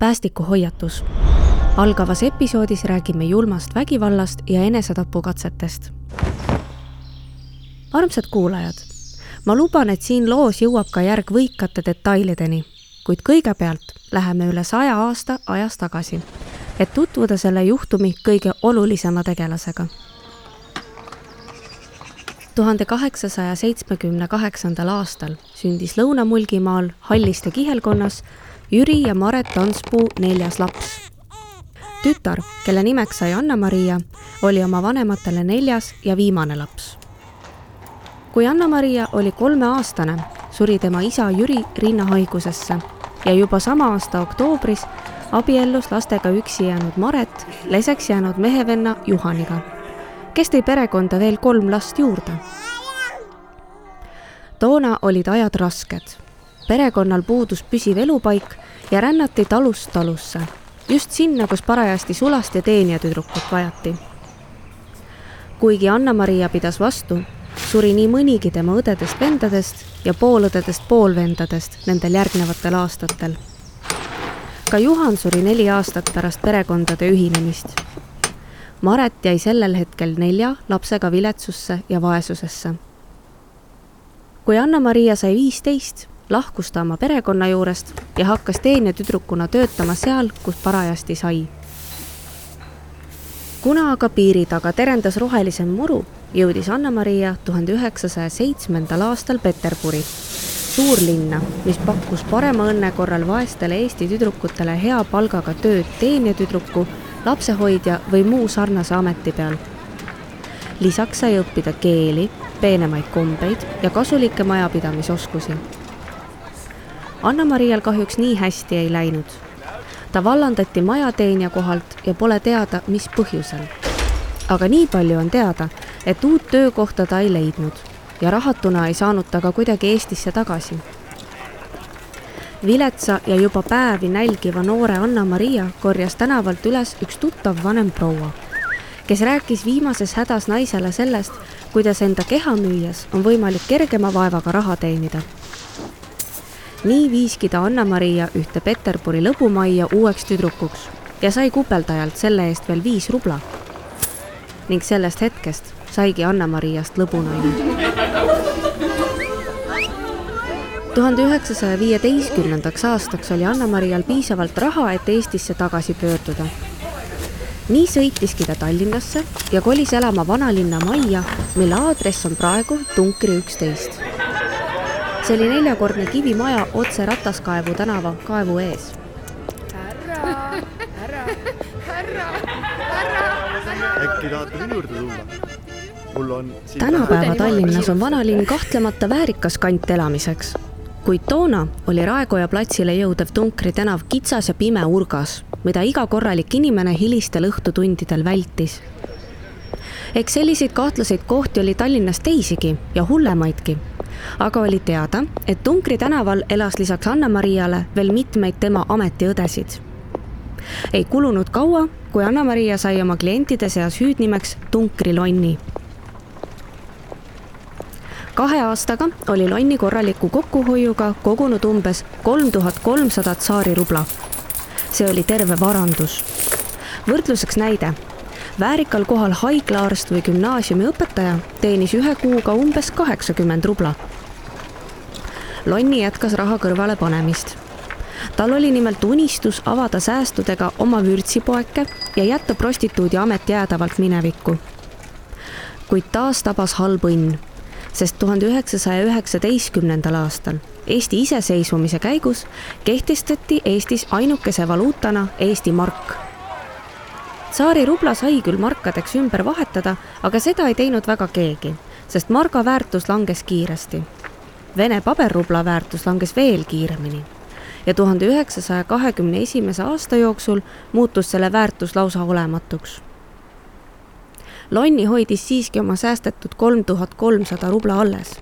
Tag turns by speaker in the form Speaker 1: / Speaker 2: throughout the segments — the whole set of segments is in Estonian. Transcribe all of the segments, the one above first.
Speaker 1: päästikuhoiatus. algavas episoodis räägime julmast vägivallast ja enesetapukatsetest. armsad kuulajad, ma luban, et siin loos jõuab ka järg võikate detailideni, kuid kõigepealt läheme üle saja aasta ajas tagasi, et tutvuda selle juhtumi kõige olulisema tegelasega tuhande kaheksasaja seitsmekümne kaheksandal aastal sündis Lõuna-Mulgimaal Halliste kihelkonnas Jüri ja Maret Anspuu neljas laps. tütar, kelle nimeks sai Anna-Maria, oli oma vanematele neljas ja viimane laps. kui Anna-Maria oli kolmeaastane, suri tema isa Jüri rinnahaigusesse ja juba sama aasta oktoobris abiellus lastega üksi jäänud Maret leseks jäänud mehevenna Juhaniga, kes tõi perekonda veel kolm last juurde. toona olid ajad rasked perekonnal puudus püsiv elupaik ja rännati talust talusse, just sinna, kus parajasti sulast ja teenijatüdrukut vajati. kuigi Anna-Maria pidas vastu, suri nii mõnigi tema õdedest-vendadest ja poolõdedest poolvendadest nendel järgnevatel aastatel. ka Juhan suri neli aastat pärast perekondade ühinemist. Maret jäi sellel hetkel nelja lapsega viletsusse ja vaesusesse. kui Anna-Maria sai viisteist, lahkus ta oma perekonna juurest ja hakkas teenetüdrukuna töötama seal, kus parajasti sai. kuna aga piiri taga terendas rohelisem muru, jõudis Anna-Maria tuhande üheksasaja seitsmendal aastal Peterburi, suurlinna, mis pakkus parema õnne korral vaestele Eesti tüdrukutele hea palgaga tööd teenetüdruku, lapsehoidja või muu sarnase ameti peal. lisaks sai õppida keeli, peenemaid kombeid ja kasulikke majapidamisoskusi Anna-Marial kahjuks nii hästi ei läinud. ta vallandati majateenija kohalt ja pole teada, mis põhjusel. aga nii palju on teada, et uut töökohta ta ei leidnud ja rahatuna ei saanud ta ka kuidagi Eestisse tagasi. viletsa ja juba päevi nälgiva noore Anna-Maria korjas tänavalt üles üks tuttav vanem proua, kes rääkis viimases hädas naisele sellest, kuidas enda keha müües on võimalik kergema vaevaga raha teenida nii viiski ta Anna-Maria ühte Peterburi lõbumajja uueks tüdrukuks ja sai kupeldajalt selle eest veel viis rubla. ning sellest hetkest saigi Anna-Mariast lõbunaine. tuhande üheksasaja viieteistkümnendaks aastaks oli Anna-Marial piisavalt raha, et Eestisse tagasi pöörduda. nii sõitiski ta Tallinnasse ja kolis elama vanalinna majja, mille aadress on praegu Tunkri üksteist see oli neljakordne kivimaja otse Rataskaevu tänava kaevu ees.
Speaker 2: härra, härra, härra, härra.
Speaker 3: äkki tahate minu juurde tulla? mul on.
Speaker 1: tänapäeva Tallinnas on vanalinn kahtlemata väärikas kant elamiseks, kuid toona oli Raekoja platsile jõudev Tunkri tänav kitsas ja pime urgas, mida iga korralik inimene hilistel õhtutundidel vältis. eks selliseid kahtlaseid kohti oli Tallinnas teisigi ja hullemaidki aga oli teada, et Tunkri tänaval elas lisaks Anna-Mariale veel mitmeid tema ametiõdesid. ei kulunud kaua, kui Anna-Maria sai oma klientide seas hüüdnimeks Tunkri Lonni. kahe aastaga oli Lonni korraliku kokkuhoiuga kogunud umbes kolm tuhat kolmsada tsaari rubla. see oli terve varandus. võrdluseks näide väärikal kohal haiglaarst või gümnaasiumiõpetaja teenis ühe kuuga umbes kaheksakümmend rubla. Lonni jätkas raha kõrvale panemist. tal oli nimelt unistus avada säästudega oma vürtsipoeke ja jätta prostituudi amet jäädavalt minevikku. kuid taas tabas halb õnn, sest tuhande üheksasaja üheksateistkümnendal aastal Eesti iseseisvumise käigus kehtestati Eestis ainukese valuutana Eesti mark tsaari rubla sai küll markadeks ümber vahetada, aga seda ei teinud väga keegi, sest marga väärtus langes kiiresti. Vene paberrubla väärtus langes veel kiiremini ja tuhande üheksasaja kahekümne esimese aasta jooksul muutus selle väärtus lausa olematuks. Lonni hoidis siiski oma säästetud kolm tuhat kolmsada rubla alles.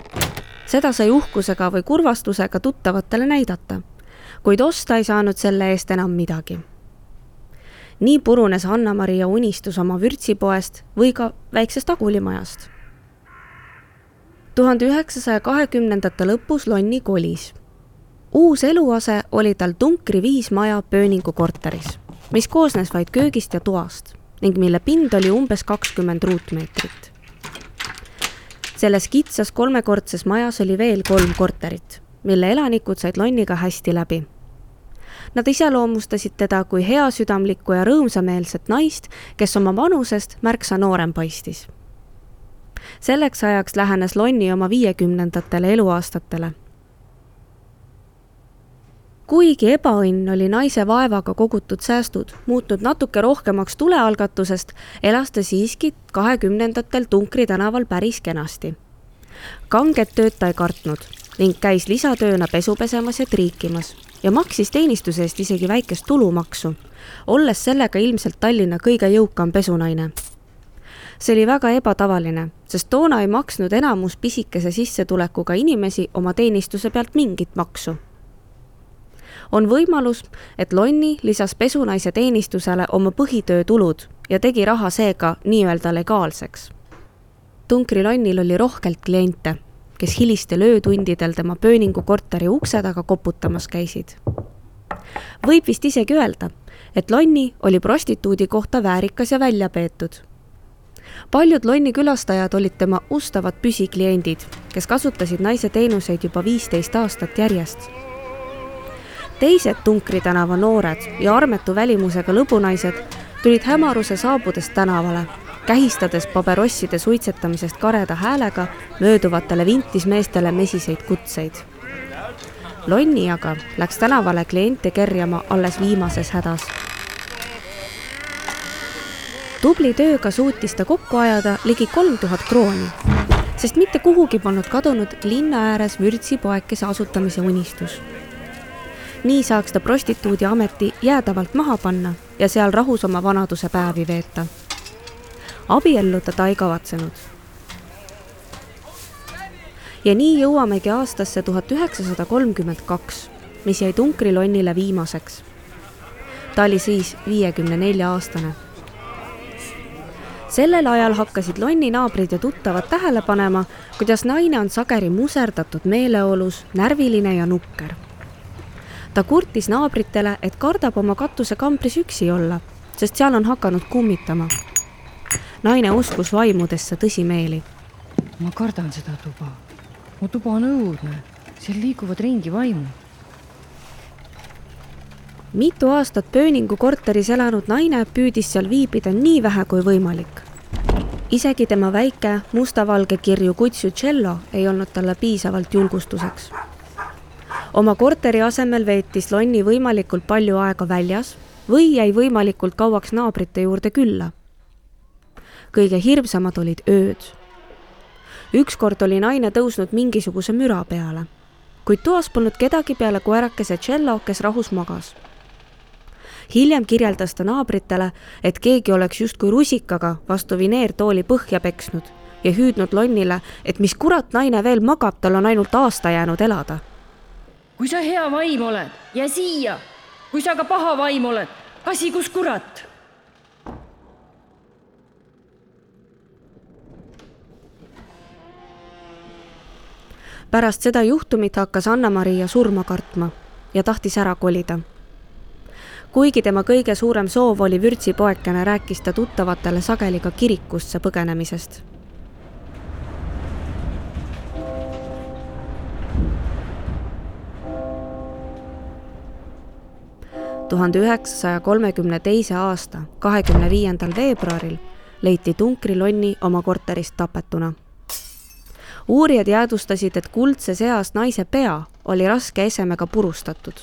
Speaker 1: seda sai uhkusega või kurvastusega tuttavatele näidata, kuid osta ei saanud selle eest enam midagi nii purunes Anna-Maria unistus oma vürtsipoest või ka väiksest agulimajast. tuhande üheksasaja kahekümnendate lõpus Lonni kolis. uus eluase oli tal Tunkri viis maja Pööningu korteris, mis koosnes vaid köögist ja toast ning mille pind oli umbes kakskümmend ruutmeetrit. selles kitsas kolmekordses majas oli veel kolm korterit, mille elanikud said Lonniga hästi läbi. Nad iseloomustasid teda kui heasüdamlikku ja rõõmsameelset naist, kes oma vanusest märksa noorem paistis. selleks ajaks lähenes Lonni oma viiekümnendatele eluaastatele kuigi ebaõnn oli naise vaevaga kogutud säästud muutnud natuke rohkemaks tulealgatusest, elas ta siiski kahekümnendatel Tunkri tänaval päris kenasti. kanget tööd ta ei kartnud ning käis lisatööna pesu pesemas ja triikimas ja maksis teenistuse eest isegi väikest tulumaksu, olles sellega ilmselt Tallinna kõige jõukam pesunaine. See oli väga ebatavaline, sest toona ei maksnud enamus pisikese sissetulekuga inimesi oma teenistuse pealt mingit maksu. On võimalus, et Lonni lisas pesunaise teenistusele oma põhitöötulud ja tegi raha seega nii-öelda legaalseks. Tunkri Lonnil oli rohkelt kliente, kes hilistel öötundidel tema Pööningu korteri ukse taga koputamas käisid. võib vist isegi öelda, et Lonni oli prostituudi kohta väärikas ja välja peetud paljud Lonni külastajad olid tema ustavad püsikliendid, kes kasutasid naise teenuseid juba viisteist aastat järjest teised Tunkri tänava noored ja armetu välimusega lõbunaised tulid hämaruse saabudes tänavale, kähistades paberosside suitsetamisest kareda häälega mööduvatele vintismeestele mesiseid kutseid. Lonni aga läks tänavale kliente kerjama alles viimases hädas. tubli tööga suutis ta kokku ajada ligi kolm tuhat krooni, sest mitte kuhugi polnud kadunud linna ääres vürtsipoekese asutamise unistus nii saaks ta prostituudi ameti jäädavalt maha panna ja seal rahus oma vanaduse päevi veeta. Abielluda ta ei kavatsenud. ja nii jõuamegi aastasse tuhat üheksasada kolmkümmend kaks, mis jäi Tunkri Lonnile viimaseks. ta oli siis viiekümne nelja aastane sellel ajal hakkasid Lonni naabrid ja tuttavad tähele panema, kuidas naine on sageli muserdatud meeleolus, närviline ja nukker ta kurtis naabritele, et kardab oma katusekambris üksi olla, sest seal on hakanud kummitama. Naine uskus vaimudesse tõsimeeli.
Speaker 4: ma kardan seda tuba. mu tuba on õudne, seal liiguvad ringi vaimud.
Speaker 1: mitu aastat Pööningu korteris elanud naine püüdis seal viibida nii vähe kui võimalik. isegi tema väike mustavalge kirju kutsu Cello ei olnud talle piisavalt julgustuseks oma korteri asemel veetis Lonni võimalikult palju aega väljas või jäi võimalikult kauaks naabrite juurde külla. Kõige hirmsamad olid ööd. ükskord oli naine tõusnud mingisuguse müra peale, kuid toas polnud kedagi peale koerakese Cello, kes rahus magas. hiljem kirjeldas ta naabritele, et keegi oleks justkui rusikaga vastu vineertooli põhja peksnud ja hüüdnud Lonnile, et mis kurat naine veel magab, tal on ainult aasta jäänud elada
Speaker 4: kui sa hea vaim oled, jää siia. kui sa aga paha vaim oled, kasi kus kurat.
Speaker 1: Pärast seda juhtumit hakkas Anna-Maria surma kartma ja tahtis ära kolida. kuigi tema kõige suurem soov oli vürtsipoekene, rääkis ta tuttavatele sageli ka kirikusse põgenemisest tuhande üheksasaja kolmekümne teise aasta kahekümne viiendal veebruaril leiti Tunkri Lonni oma korterist tapetuna. Uurijad jäädvustasid, et kuldses eas naise pea oli raske esemega purustatud.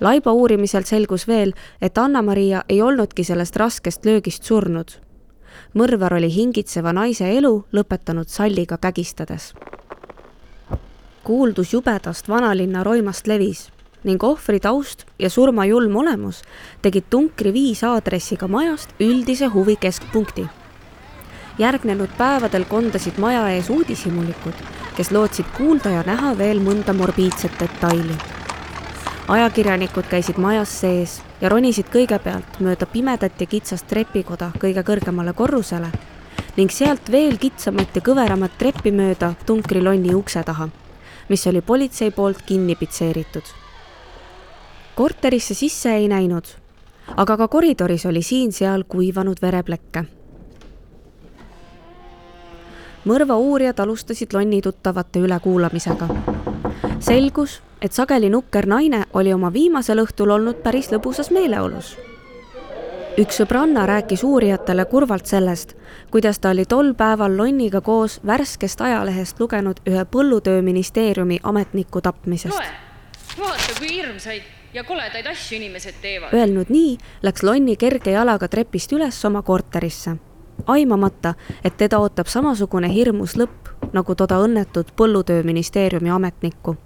Speaker 1: laiba uurimisel selgus veel, et Anna-Maria ei olnudki sellest raskest löögist surnud. mõrvar oli hingitseva naise elu lõpetanud salliga kägistades kuuldus jubedast vanalinna roimast levis ning ohvri taust ja surma julm olemus tegid Tunkri viis aadressiga majast üldise huvi keskpunkti. Järgnenud päevadel kondasid maja ees uudishimulikud, kes lootsid kuulda ja näha veel mõnda morbiidset detaili. ajakirjanikud käisid majas sees ja ronisid kõigepealt mööda pimedat ja kitsast trepikoda kõige kõrgemale korrusele ning sealt veel kitsamat ja kõveramat treppi mööda tunkrilonni ukse taha, mis oli politsei poolt kinni pitseeritud. korterisse sisse ei näinud, aga ka koridoris oli siin-seal kuivanud vereplekke mõrva uurijad alustasid lonni tuttavate ülekuulamisega. selgus, et sageli nukker naine oli oma viimasel õhtul olnud päris lõbusas meeleolus. üks sõbranna rääkis uurijatele kurvalt sellest, kuidas ta oli tol päeval lonniga koos värskest ajalehest lugenud ühe põllutööministeeriumi ametniku tapmisest.
Speaker 4: vaata, kui hirmsaid ja koledaid asju inimesed teevad.
Speaker 1: Öelnud nii, läks Lonni kerge jalaga trepist üles oma korterisse aimamata, et teda ootab samasugune hirmus lõpp, nagu toda õnnetut põllutööministeeriumi ametnikku.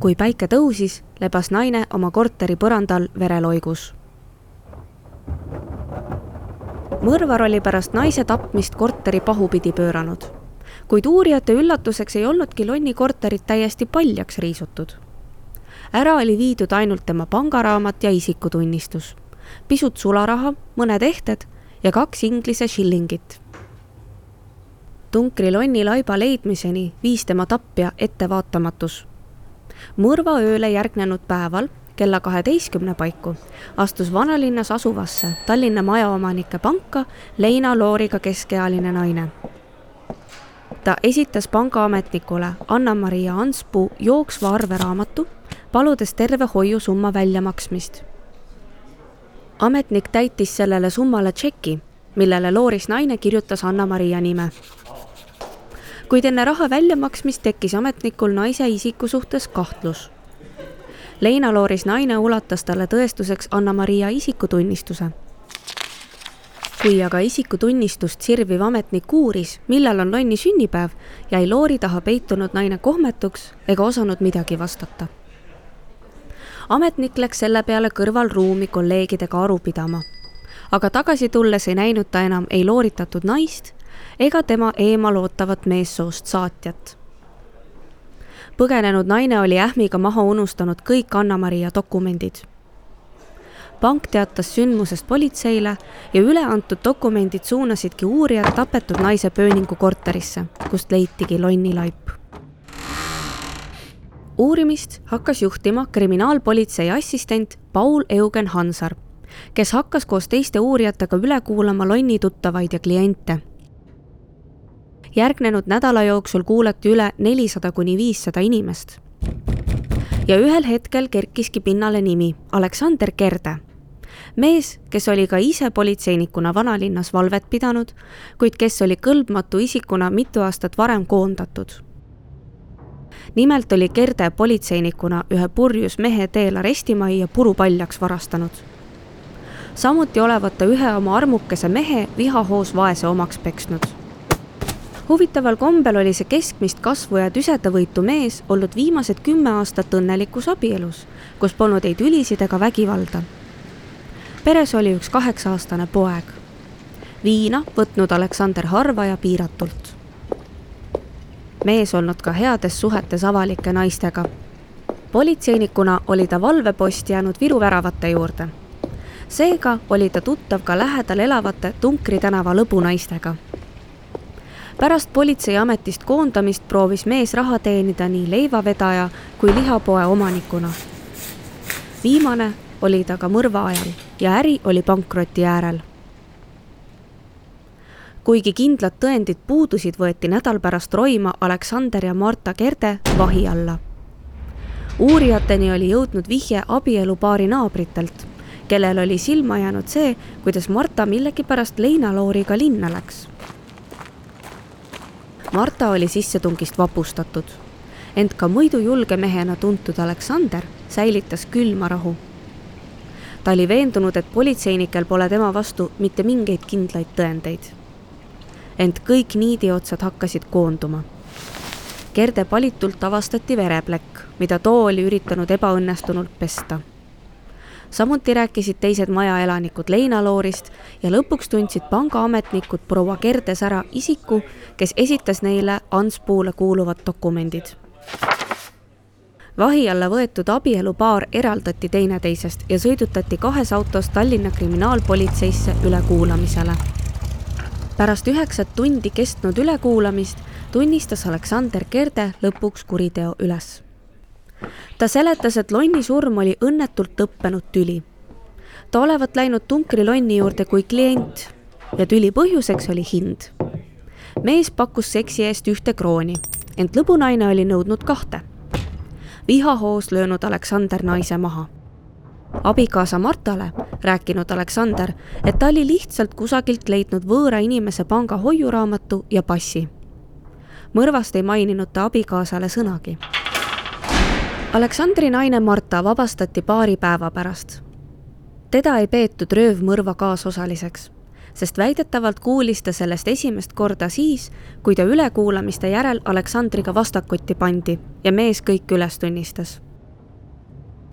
Speaker 1: kui päike tõusis, lebas naine oma korteri põrandal vereloigus. mõrvar oli pärast naise tapmist korteri pahupidi pööranud, kuid uurijate üllatuseks ei olnudki Lonni korterit täiesti paljaks riisutud. ära oli viidud ainult tema pangaraamat ja isikutunnistus, pisut sularaha, mõned ehted ja kaks Inglise shillingit. tunkri lonni laiba leidmiseni viis tema tapja ettevaatamatus. mõrvaööle järgnenud päeval kella kaheteistkümne paiku astus vanalinnas asuvasse Tallinna majaomanike panka leina looriga keskealine naine. ta esitas pangaametnikule Anna-Maria Anspuu jooksva arveraamatu, paludes terve hoiusumma väljamaksmist ametnik täitis sellele summale tšeki, millele Looris naine kirjutas Anna-Maria nime. kuid enne raha väljamaksmist tekkis ametnikul naise isiku suhtes kahtlus. Leina Looris naine ulatas talle tõestuseks Anna-Maria isikutunnistuse. kui aga isikutunnistust sirviv ametnik uuris, millal on Lonni sünnipäev, jäi Loori taha peitunud naine kohmetuks ega osanud midagi vastata ametnik läks selle peale kõrvalruumi kolleegidega aru pidama. aga tagasi tulles ei näinud ta enam ei looritatud naist ega tema eemal ootavat meessoost saatjat. põgenenud naine oli ähmiga maha unustanud kõik Anna-Maria dokumendid. pank teatas sündmusest politseile ja üleantud dokumendid suunasidki uurijad tapetud naise pööningu korterisse, kust leitigi lonnilaip uurimist hakkas juhtima kriminaalpolitsei assistent Paul Eugen Hansar, kes hakkas koos teiste uurijatega üle kuulama Lonni tuttavaid ja kliente. järgnenud nädala jooksul kuulati üle nelisada kuni viissada inimest. ja ühel hetkel kerkiski pinnale nimi Aleksander Kerde mees, kes oli ka ise politseinikuna vanalinnas valvet pidanud, kuid kes oli kõlbmatu isikuna mitu aastat varem koondatud nimelt oli Kerde politseinikuna ühe purjus mehe teel arestimajja purupaljaks varastanud. samuti olevat ta ühe oma armukese mehe vihahoos vaese omaks peksnud. huvitaval kombel oli see keskmist kasvu ja tüsedavõitu mees olnud viimased kümme aastat õnnelikus abielus, kus polnud ei tülisid ega vägivalda. peres oli üks kaheksa-aastane poeg. viina võtnud Aleksander harva ja piiratult mees olnud ka heades suhetes avalike naistega. politseinikuna oli ta valvepost jäänud Viru väravate juurde. seega oli ta tuttav ka lähedal elavate Tunkri tänava lõbunaistega. pärast politseiametist koondamist proovis mees raha teenida nii leivavedaja kui lihapoe omanikuna. viimane oli ta ka mõrva ajal ja äri oli pankroti äärel kuigi kindlad tõendid puudusid, võeti nädal pärast roima Aleksander ja Marta Kerde vahi alla. uurijateni oli jõudnud vihje abielupaari naabritelt, kellel oli silma jäänud see, kuidas Marta millegipärast leinalooriga linna läks. Marta oli sissetungist vapustatud, ent ka muidu julge mehena tuntud Aleksander säilitas külma rahu ta oli veendunud, et politseinikel pole tema vastu mitte mingeid kindlaid tõendeid ent kõik niidiotsad hakkasid koonduma. Gerde palitult avastati vereplekk, mida too oli üritanud ebaõnnestunult pesta. samuti rääkisid teised majaelanikud leinaloorist ja lõpuks tundsid pangaametnikud proua Gerdes ära isiku, kes esitas neile Anspuule kuuluvad dokumendid vahi alla võetud abielupaar eraldati teineteisest ja sõidutati kahes autos Tallinna kriminaalpolitseisse ülekuulamisele pärast üheksat tundi kestnud ülekuulamist tunnistas Aleksander Kerde lõpuks kuriteo üles. ta seletas, et lonni surm oli õnnetult lõppenud tüli. ta olevat läinud tunkri lonni juurde kui klient ja tüli põhjuseks oli hind. mees pakkus seksi eest ühte krooni, ent lõbunaine oli nõudnud kahte. vihahoos löönud Aleksander naise maha abikaasa Martale rääkinud Aleksander, et ta oli lihtsalt kusagilt leidnud võõra inimese panga hoiuraamatu ja passi. mõrvast ei maininud ta abikaasale sõnagi. Aleksandri naine Marta vabastati paari päeva pärast. teda ei peetud röövmõrva kaasosaliseks, sest väidetavalt kuulis ta sellest esimest korda siis, kui ta ülekuulamiste järel Aleksandriga vastakuti pandi ja mees kõik üles tunnistas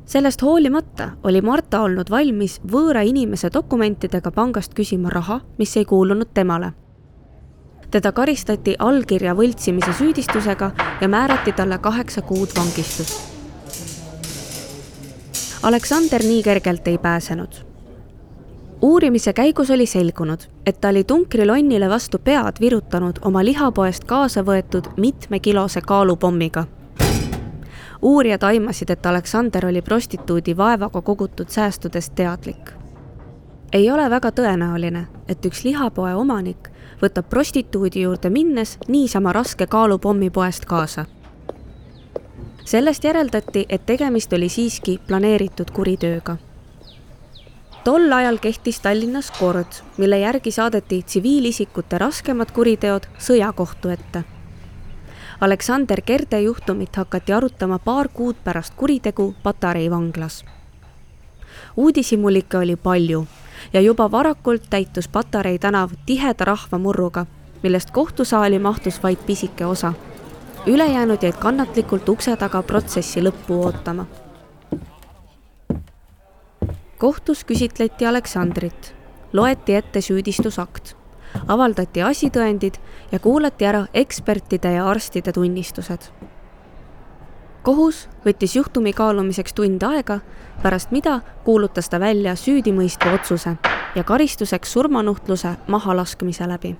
Speaker 1: sellest hoolimata oli Marta olnud valmis võõra inimese dokumentidega pangast küsima raha, mis ei kuulunud temale. teda karistati allkirja võltsimise süüdistusega ja määrati talle kaheksa kuud vangistust. Aleksander nii kergelt ei pääsenud. uurimise käigus oli selgunud, et ta oli tunkrilonnile vastu pead virutanud oma lihapoest kaasa võetud mitmekilose kaalupommiga uurijad aimasid, et Aleksander oli prostituudi vaevaga kogutud säästudest teadlik. ei ole väga tõenäoline, et üks lihapoe omanik võtab prostituudi juurde minnes niisama raske kaalupommi poest kaasa. sellest järeldati, et tegemist oli siiski planeeritud kuritööga tol ajal kehtis Tallinnas kord, mille järgi saadeti tsiviilisikute raskemad kuriteod sõjakohtu ette Aleksander Kerde juhtumit hakati arutama paar kuud pärast kuritegu Patarei vanglas. uudishimulikke oli palju ja juba varakult täitus Patarei tänav tiheda rahvamurruga, millest kohtusaali mahtus vaid pisike osa. ülejäänud jäid kannatlikult ukse taga protsessi lõppu ootama. kohtus küsitleti Aleksandrit, loeti ette süüdistusakt avaldati asitõendid ja kuulati ära ekspertide ja arstide tunnistused. kohus võttis juhtumi kaalumiseks tund aega, pärast mida kuulutas ta välja süüdimõistva otsuse ja karistuseks surmanuhtluse mahalaskmise läbi.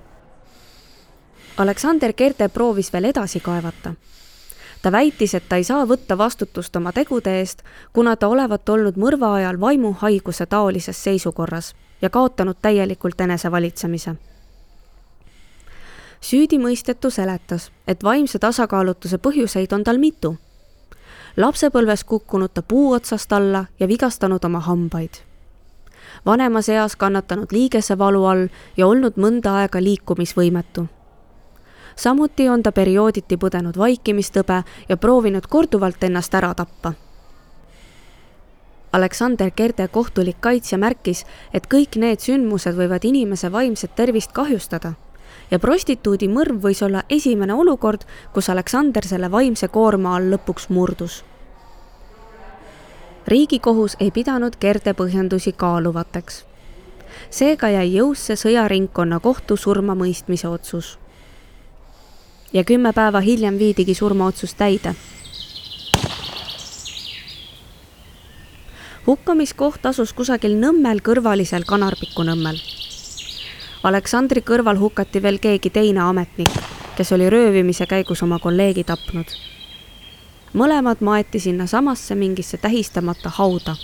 Speaker 1: Aleksander Kerte proovis veel edasi kaevata ta väitis, et ta ei saa võtta vastutust oma tegude eest, kuna ta olevat olnud mõrva ajal vaimuhaiguse taolises seisukorras ja kaotanud täielikult enesevalitsemise süüdimõistetu seletas, et vaimse tasakaalutuse põhjuseid on tal mitu. lapsepõlves kukkunud ta puu otsast alla ja vigastanud oma hambaid. vanemas eas kannatanud liigesevalu all ja olnud mõnda aega liikumisvõimetu. samuti on ta periooditi põdenud vaikimistõbe ja proovinud korduvalt ennast ära tappa Aleksander Kerde kohtulik kaitsja märkis, et kõik need sündmused võivad inimese vaimset tervist kahjustada ja prostituudi mõrv võis olla esimene olukord, kus Aleksander selle vaimse koorma all lõpuks murdus. riigikohus ei pidanud Kerde põhjendusi kaaluvateks. seega jäi jõusse sõjaringkonna kohtu surmamõistmise otsus. ja kümme päeva hiljem viidigi surmaotsus täide hukkamiskoht asus kusagil Nõmmel kõrvalisel Kanarpiku nõmmel Aleksandri kõrval hukati veel keegi teine ametnik, kes oli röövimise käigus oma kolleegi tapnud. mõlemad maeti sinnasamasse mingisse tähistamata hauda.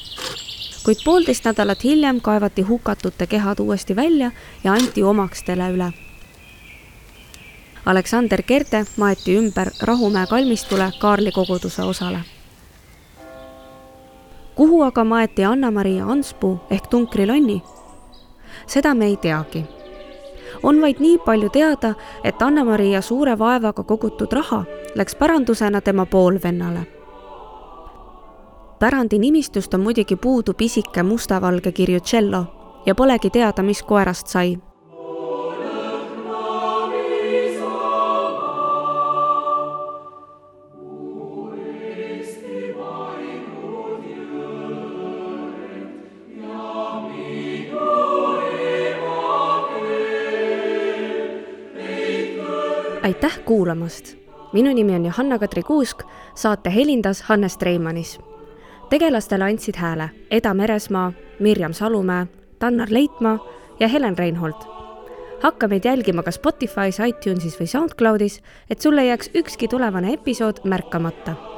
Speaker 1: kuid poolteist nädalat hiljem kaevati hukatute kehad uuesti välja ja anti omakstele üle. Aleksander Kerte maeti ümber Rahumäe kalmistule Kaarli koguduse osale kuhu aga maeti Anna-Maria Anspuu ehk tunkrilonni? seda me ei teagi on vaid nii palju teada, et Anna-Maria suure vaevaga kogutud raha läks pärandusena tema poolvennale. pärandi nimistust on muidugi puudu pisike mustavalge kirju tšello ja polegi teada, mis koerast sai aitäh kuulamast! minu nimi on Johanna-Kadri Kuusk, saate helindas Hannes Treimannis. tegelastele andsid hääle Eda Meresmaa, Mirjam Salumäe, Tannar Leitmaa ja Helen Reinhold. hakka meid jälgima ka Spotify's, iTunesis või SoundCloudis, et sul ei jääks ükski tulevane episood märkamata